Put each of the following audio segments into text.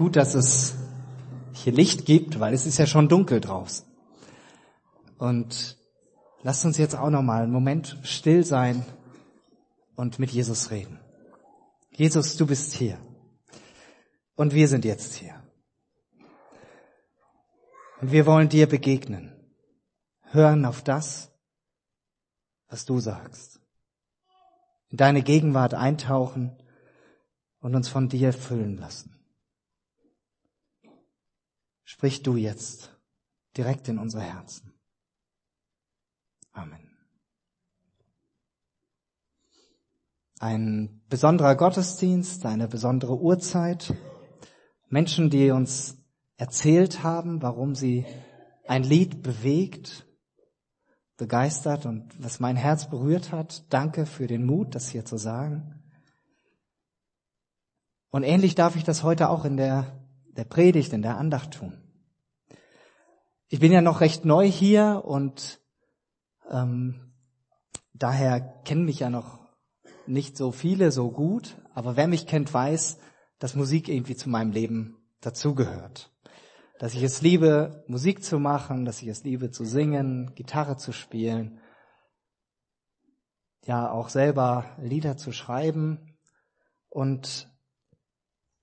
Gut, dass es hier Licht gibt, weil es ist ja schon dunkel draußen. Und lasst uns jetzt auch noch mal einen Moment still sein und mit Jesus reden. Jesus, du bist hier. Und wir sind jetzt hier. Und wir wollen dir begegnen. Hören auf das, was du sagst. In deine Gegenwart eintauchen und uns von dir füllen lassen. Sprich du jetzt direkt in unsere Herzen. Amen. Ein besonderer Gottesdienst, eine besondere Uhrzeit. Menschen, die uns erzählt haben, warum sie ein Lied bewegt, begeistert und was mein Herz berührt hat. Danke für den Mut, das hier zu sagen. Und ähnlich darf ich das heute auch in der der Predigt, in der Andacht tun. Ich bin ja noch recht neu hier und ähm, daher kennen mich ja noch nicht so viele so gut, aber wer mich kennt, weiß, dass Musik irgendwie zu meinem Leben dazugehört. Dass ich es liebe, Musik zu machen, dass ich es liebe zu singen, Gitarre zu spielen, ja auch selber Lieder zu schreiben. Und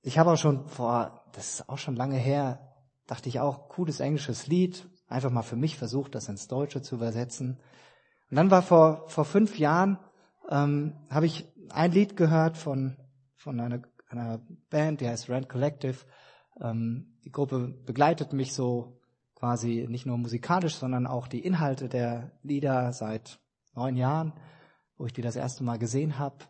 ich habe auch schon vor das ist auch schon lange her, dachte ich auch, cooles englisches Lied, einfach mal für mich versucht, das ins Deutsche zu übersetzen. Und dann war vor, vor fünf Jahren, ähm, habe ich ein Lied gehört von, von einer, einer Band, die heißt Rand Collective. Ähm, die Gruppe begleitet mich so quasi nicht nur musikalisch, sondern auch die Inhalte der Lieder seit neun Jahren, wo ich die das erste Mal gesehen habe.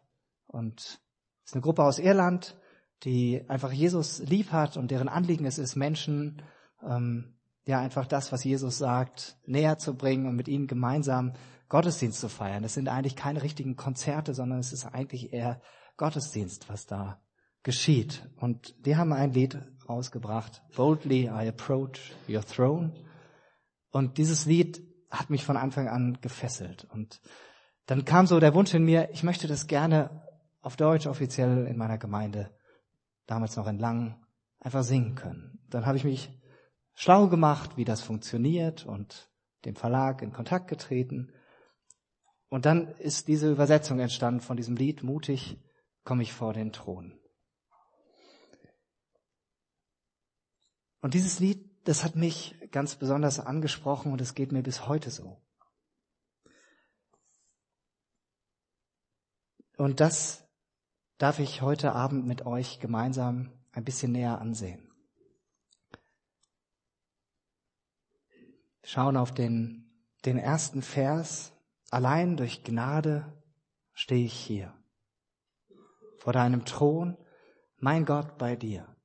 Und es ist eine Gruppe aus Irland, die einfach Jesus lieb hat und deren Anliegen es ist, Menschen ähm, ja einfach das, was Jesus sagt, näher zu bringen und mit ihnen gemeinsam Gottesdienst zu feiern. Das sind eigentlich keine richtigen Konzerte, sondern es ist eigentlich eher Gottesdienst, was da geschieht. Und die haben ein Lied rausgebracht, Boldly I Approach Your Throne. Und dieses Lied hat mich von Anfang an gefesselt. Und dann kam so der Wunsch in mir, ich möchte das gerne auf Deutsch offiziell in meiner Gemeinde damals noch in Langen, einfach singen können. Dann habe ich mich schlau gemacht, wie das funktioniert und dem Verlag in Kontakt getreten. Und dann ist diese Übersetzung entstanden von diesem Lied, mutig komme ich vor den Thron. Und dieses Lied, das hat mich ganz besonders angesprochen und es geht mir bis heute so. Und das darf ich heute Abend mit euch gemeinsam ein bisschen näher ansehen. Schauen auf den, den ersten Vers. Allein durch Gnade stehe ich hier. Vor deinem Thron, mein Gott bei dir.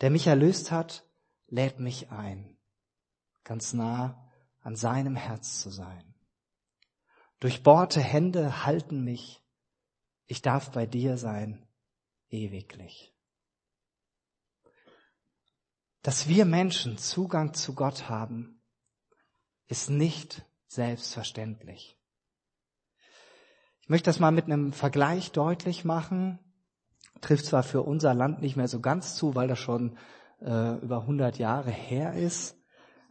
Der mich erlöst hat, lädt mich ein, ganz nah an seinem Herz zu sein. Durchbohrte Hände halten mich ich darf bei dir sein, ewiglich. Dass wir Menschen Zugang zu Gott haben, ist nicht selbstverständlich. Ich möchte das mal mit einem Vergleich deutlich machen. Trifft zwar für unser Land nicht mehr so ganz zu, weil das schon äh, über 100 Jahre her ist,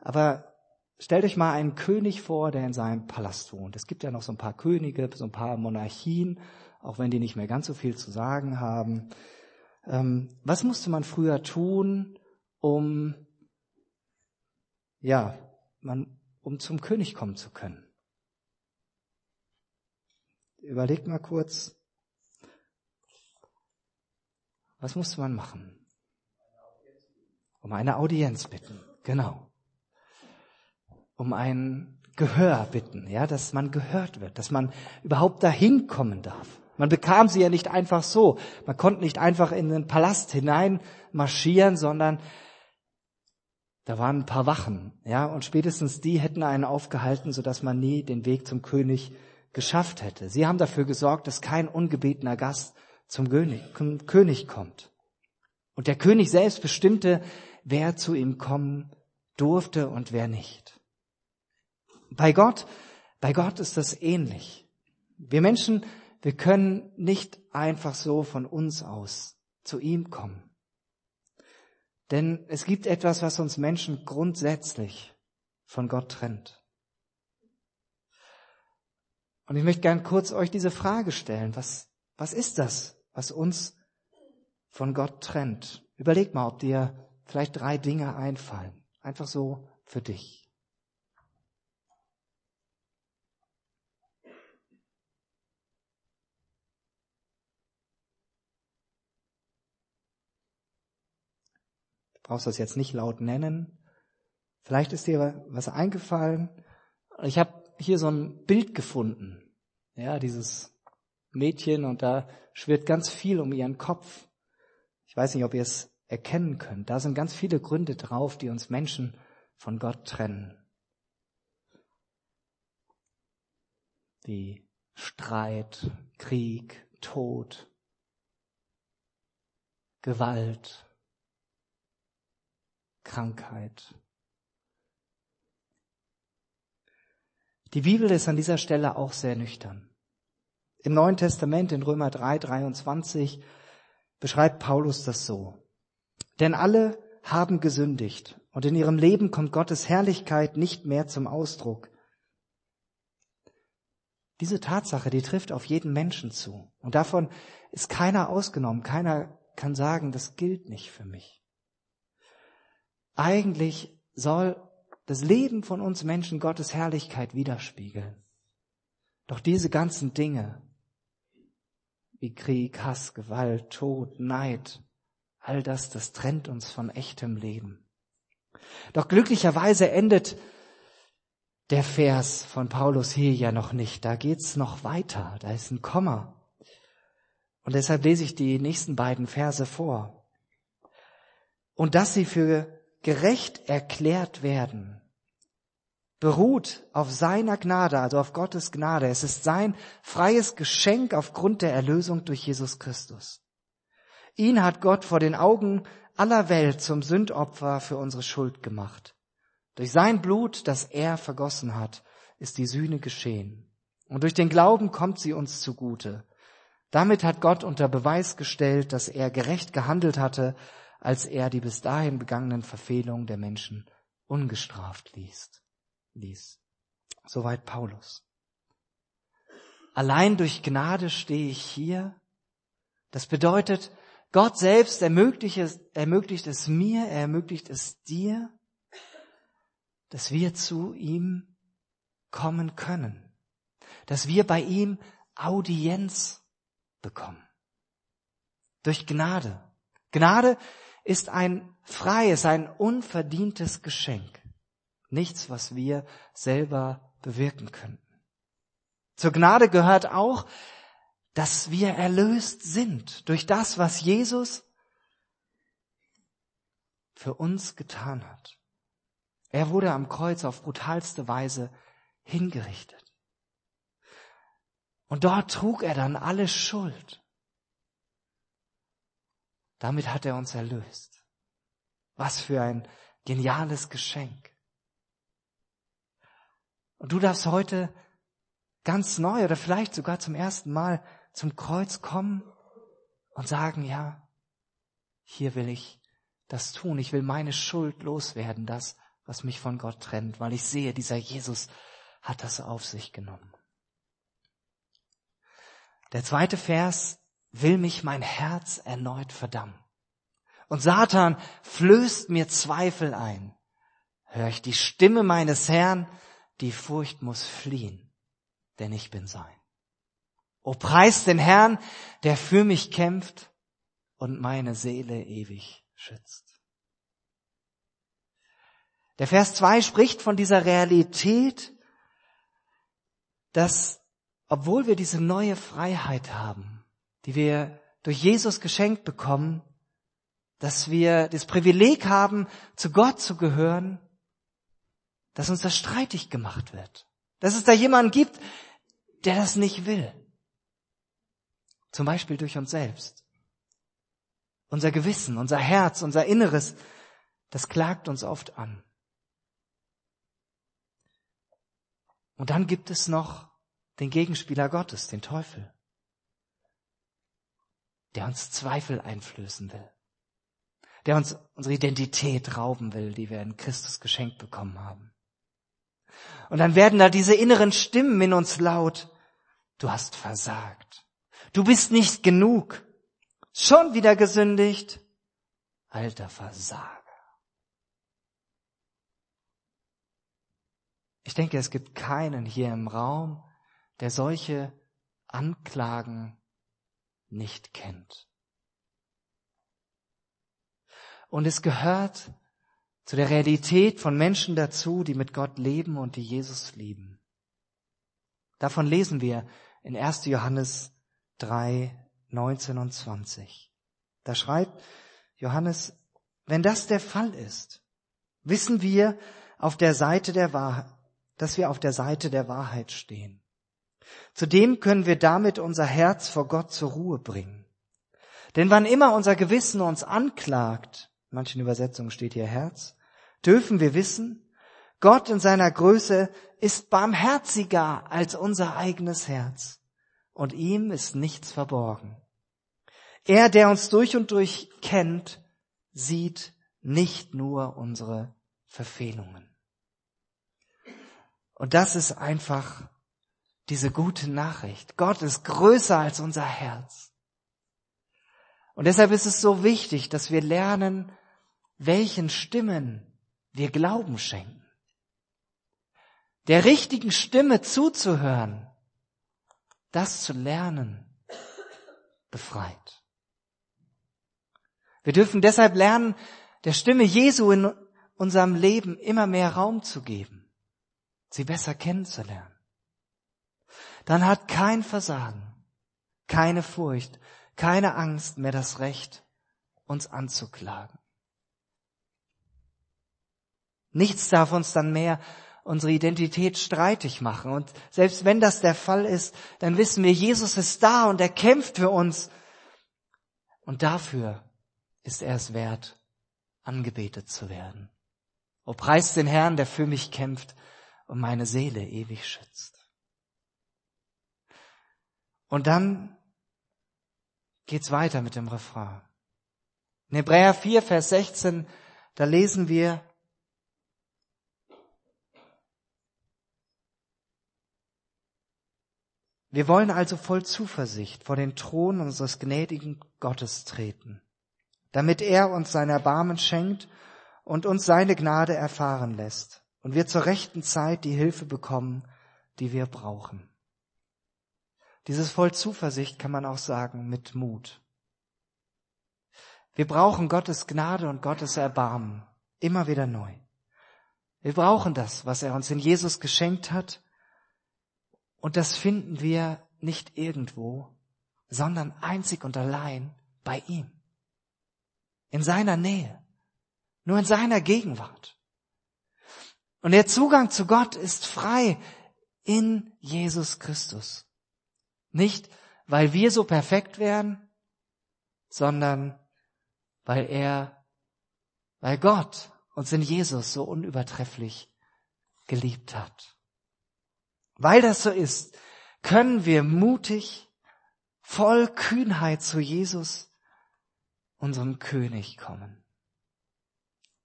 aber stellt euch mal einen König vor, der in seinem Palast wohnt. Es gibt ja noch so ein paar Könige, so ein paar Monarchien auch wenn die nicht mehr ganz so viel zu sagen haben. Ähm, was musste man früher tun, um, ja, man, um zum König kommen zu können? Überlegt mal kurz, was musste man machen? Um eine Audienz bitten, genau. Um ein Gehör bitten, ja, dass man gehört wird, dass man überhaupt dahin kommen darf. Man bekam sie ja nicht einfach so. Man konnte nicht einfach in den Palast hinein marschieren, sondern da waren ein paar Wachen, ja, und spätestens die hätten einen aufgehalten, sodass man nie den Weg zum König geschafft hätte. Sie haben dafür gesorgt, dass kein ungebetener Gast zum König, zum König kommt. Und der König selbst bestimmte, wer zu ihm kommen durfte und wer nicht. Bei Gott, bei Gott ist das ähnlich. Wir Menschen wir können nicht einfach so von uns aus zu ihm kommen. Denn es gibt etwas, was uns Menschen grundsätzlich von Gott trennt. Und ich möchte gern kurz euch diese Frage stellen. Was, was ist das, was uns von Gott trennt? Überleg mal, ob dir vielleicht drei Dinge einfallen. Einfach so für dich. Brauchst das jetzt nicht laut nennen. Vielleicht ist dir was eingefallen. Ich habe hier so ein Bild gefunden. Ja, dieses Mädchen und da schwirrt ganz viel um ihren Kopf. Ich weiß nicht, ob ihr es erkennen könnt. Da sind ganz viele Gründe drauf, die uns Menschen von Gott trennen. Wie Streit, Krieg, Tod, Gewalt, Krankheit, Die Bibel ist an dieser Stelle auch sehr nüchtern. Im Neuen Testament in Römer 3, 23 beschreibt Paulus das so. Denn alle haben gesündigt und in ihrem Leben kommt Gottes Herrlichkeit nicht mehr zum Ausdruck. Diese Tatsache, die trifft auf jeden Menschen zu. Und davon ist keiner ausgenommen. Keiner kann sagen, das gilt nicht für mich. Eigentlich soll das Leben von uns Menschen Gottes Herrlichkeit widerspiegeln. Doch diese ganzen Dinge, wie Krieg, Hass, Gewalt, Tod, Neid, all das, das trennt uns von echtem Leben. Doch glücklicherweise endet der Vers von Paulus hier ja noch nicht. Da geht's noch weiter. Da ist ein Komma. Und deshalb lese ich die nächsten beiden Verse vor. Und dass sie für gerecht erklärt werden, beruht auf seiner Gnade, also auf Gottes Gnade. Es ist sein freies Geschenk aufgrund der Erlösung durch Jesus Christus. Ihn hat Gott vor den Augen aller Welt zum Sündopfer für unsere Schuld gemacht. Durch sein Blut, das er vergossen hat, ist die Sühne geschehen. Und durch den Glauben kommt sie uns zugute. Damit hat Gott unter Beweis gestellt, dass er gerecht gehandelt hatte, als er die bis dahin begangenen Verfehlungen der Menschen ungestraft ließ. ließ. Soweit Paulus. Allein durch Gnade stehe ich hier. Das bedeutet, Gott selbst ermöglicht es, ermöglicht es mir, er ermöglicht es dir, dass wir zu ihm kommen können, dass wir bei ihm Audienz bekommen. Durch Gnade. Gnade ist ein freies, ein unverdientes Geschenk. Nichts, was wir selber bewirken könnten. Zur Gnade gehört auch, dass wir erlöst sind durch das, was Jesus für uns getan hat. Er wurde am Kreuz auf brutalste Weise hingerichtet. Und dort trug er dann alle Schuld. Damit hat er uns erlöst. Was für ein geniales Geschenk. Und du darfst heute ganz neu oder vielleicht sogar zum ersten Mal zum Kreuz kommen und sagen, ja, hier will ich das tun. Ich will meine Schuld loswerden, das, was mich von Gott trennt, weil ich sehe, dieser Jesus hat das auf sich genommen. Der zweite Vers will mich mein Herz erneut verdammen. Und Satan flößt mir Zweifel ein. Hör ich die Stimme meines Herrn, die Furcht muss fliehen, denn ich bin sein. O preis den Herrn, der für mich kämpft und meine Seele ewig schützt. Der Vers 2 spricht von dieser Realität, dass obwohl wir diese neue Freiheit haben, die wir durch Jesus geschenkt bekommen, dass wir das Privileg haben, zu Gott zu gehören, dass uns das streitig gemacht wird. Dass es da jemanden gibt, der das nicht will. Zum Beispiel durch uns selbst. Unser Gewissen, unser Herz, unser Inneres, das klagt uns oft an. Und dann gibt es noch den Gegenspieler Gottes, den Teufel, der uns Zweifel einflößen will der uns unsere Identität rauben will, die wir in Christus geschenkt bekommen haben. Und dann werden da diese inneren Stimmen in uns laut. Du hast versagt. Du bist nicht genug. Schon wieder gesündigt. Alter Versager. Ich denke, es gibt keinen hier im Raum, der solche Anklagen nicht kennt. Und es gehört zu der Realität von Menschen dazu, die mit Gott leben und die Jesus lieben. Davon lesen wir in 1. Johannes 3, 19 und 20. Da schreibt Johannes, wenn das der Fall ist, wissen wir auf der Seite der Wahrheit, dass wir auf der Seite der Wahrheit stehen. Zudem können wir damit unser Herz vor Gott zur Ruhe bringen. Denn wann immer unser Gewissen uns anklagt, manchen Übersetzungen steht hier Herz, dürfen wir wissen, Gott in seiner Größe ist barmherziger als unser eigenes Herz und ihm ist nichts verborgen. Er, der uns durch und durch kennt, sieht nicht nur unsere Verfehlungen. Und das ist einfach diese gute Nachricht. Gott ist größer als unser Herz. Und deshalb ist es so wichtig, dass wir lernen, welchen Stimmen wir Glauben schenken. Der richtigen Stimme zuzuhören, das zu lernen, befreit. Wir dürfen deshalb lernen, der Stimme Jesu in unserem Leben immer mehr Raum zu geben, sie besser kennenzulernen. Dann hat kein Versagen, keine Furcht, keine Angst mehr das Recht, uns anzuklagen. Nichts darf uns dann mehr unsere Identität streitig machen. Und selbst wenn das der Fall ist, dann wissen wir, Jesus ist da und er kämpft für uns. Und dafür ist er es wert, angebetet zu werden. O preist den Herrn, der für mich kämpft und meine Seele ewig schützt. Und dann geht's weiter mit dem Refrain. In Hebräer 4, Vers 16, da lesen wir, Wir wollen also voll Zuversicht vor den Thron unseres gnädigen Gottes treten, damit er uns sein Erbarmen schenkt und uns seine Gnade erfahren lässt und wir zur rechten Zeit die Hilfe bekommen, die wir brauchen. Dieses voll Zuversicht kann man auch sagen mit Mut. Wir brauchen Gottes Gnade und Gottes Erbarmen immer wieder neu. Wir brauchen das, was er uns in Jesus geschenkt hat und das finden wir nicht irgendwo, sondern einzig und allein bei ihm. In seiner Nähe. Nur in seiner Gegenwart. Und der Zugang zu Gott ist frei in Jesus Christus. Nicht, weil wir so perfekt wären, sondern weil er, weil Gott uns in Jesus so unübertrefflich geliebt hat. Weil das so ist, können wir mutig, voll Kühnheit zu Jesus, unserem König, kommen.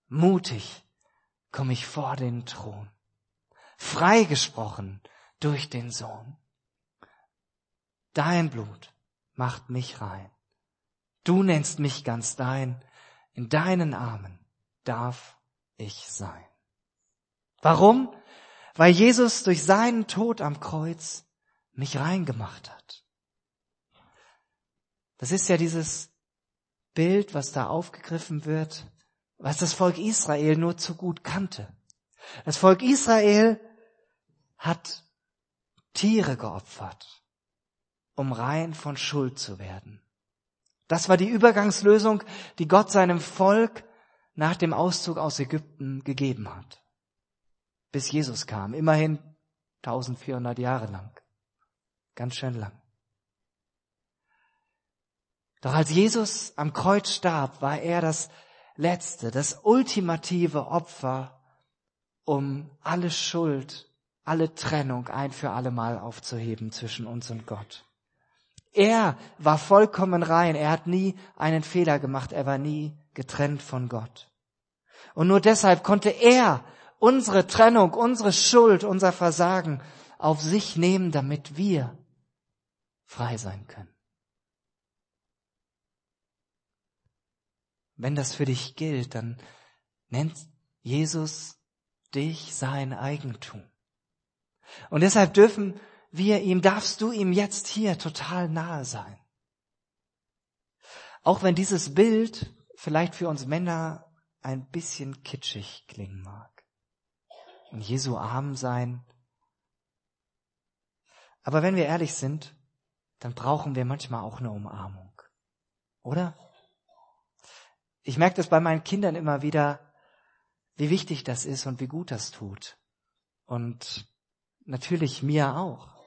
Mutig komme ich vor den Thron, freigesprochen durch den Sohn. Dein Blut macht mich rein. Du nennst mich ganz dein. In deinen Armen darf ich sein. Warum? weil Jesus durch seinen Tod am Kreuz mich reingemacht hat. Das ist ja dieses Bild, was da aufgegriffen wird, was das Volk Israel nur zu gut kannte. Das Volk Israel hat Tiere geopfert, um rein von Schuld zu werden. Das war die Übergangslösung, die Gott seinem Volk nach dem Auszug aus Ägypten gegeben hat bis Jesus kam. Immerhin 1400 Jahre lang. Ganz schön lang. Doch als Jesus am Kreuz starb, war er das letzte, das ultimative Opfer, um alle Schuld, alle Trennung ein für alle Mal aufzuheben zwischen uns und Gott. Er war vollkommen rein, er hat nie einen Fehler gemacht, er war nie getrennt von Gott. Und nur deshalb konnte er unsere Trennung, unsere Schuld, unser Versagen auf sich nehmen, damit wir frei sein können. Wenn das für dich gilt, dann nennt Jesus dich sein Eigentum. Und deshalb dürfen wir ihm, darfst du ihm jetzt hier total nahe sein. Auch wenn dieses Bild vielleicht für uns Männer ein bisschen kitschig klingen mag. In Jesu Arm sein. Aber wenn wir ehrlich sind, dann brauchen wir manchmal auch eine Umarmung. Oder? Ich merke das bei meinen Kindern immer wieder, wie wichtig das ist und wie gut das tut. Und natürlich mir auch.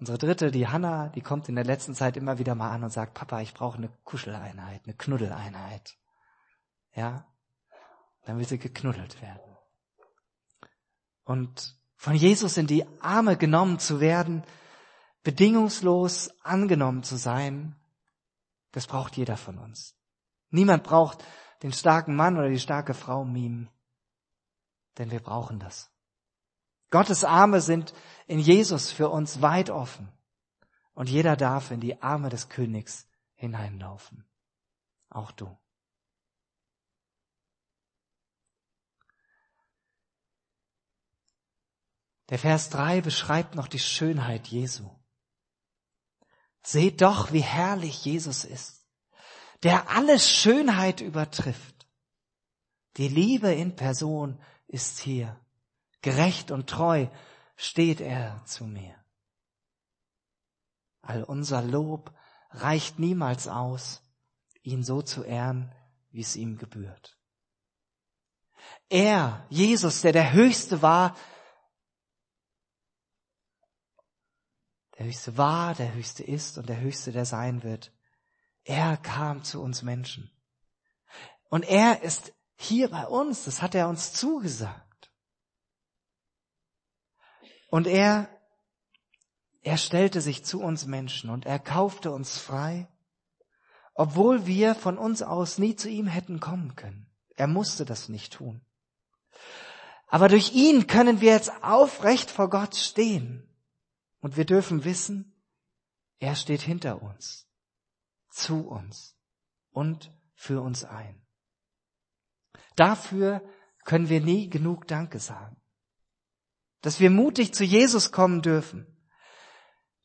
Unsere dritte, die Hanna, die kommt in der letzten Zeit immer wieder mal an und sagt, Papa, ich brauche eine Kuscheleinheit, eine Knuddeleinheit. Ja? Dann will sie geknuddelt werden. Und von Jesus in die Arme genommen zu werden, bedingungslos angenommen zu sein, das braucht jeder von uns. Niemand braucht den starken Mann oder die starke Frau mimen, denn wir brauchen das. Gottes Arme sind in Jesus für uns weit offen und jeder darf in die Arme des Königs hineinlaufen. Auch du. Der Vers 3 beschreibt noch die Schönheit Jesu. Seht doch, wie herrlich Jesus ist, der alle Schönheit übertrifft. Die Liebe in Person ist hier. Gerecht und treu steht er zu mir. All unser Lob reicht niemals aus, ihn so zu ehren, wie es ihm gebührt. Er, Jesus, der der Höchste war, der Höchste war, der Höchste ist und der Höchste, der sein wird, er kam zu uns Menschen. Und er ist hier bei uns, das hat er uns zugesagt. Und er, er stellte sich zu uns Menschen und er kaufte uns frei, obwohl wir von uns aus nie zu ihm hätten kommen können. Er musste das nicht tun. Aber durch ihn können wir jetzt aufrecht vor Gott stehen. Und wir dürfen wissen, er steht hinter uns, zu uns und für uns ein. Dafür können wir nie genug Danke sagen dass wir mutig zu Jesus kommen dürfen.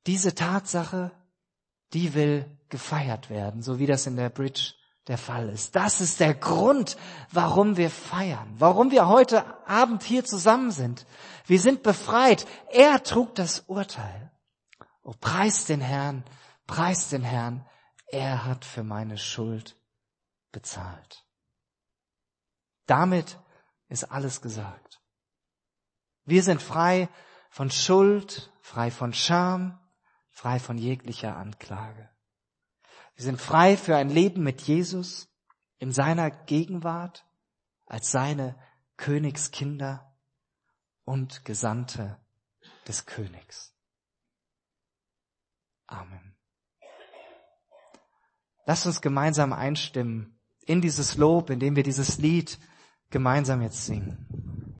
Diese Tatsache, die will gefeiert werden, so wie das in der Bridge der Fall ist. Das ist der Grund, warum wir feiern, warum wir heute Abend hier zusammen sind. Wir sind befreit. Er trug das Urteil. Oh, preis den Herrn, preis den Herrn. Er hat für meine Schuld bezahlt. Damit ist alles gesagt. Wir sind frei von Schuld, frei von Scham, frei von jeglicher Anklage. Wir sind frei für ein Leben mit Jesus in seiner Gegenwart als seine Königskinder und Gesandte des Königs. Amen. Lasst uns gemeinsam einstimmen in dieses Lob, indem wir dieses Lied gemeinsam jetzt singen.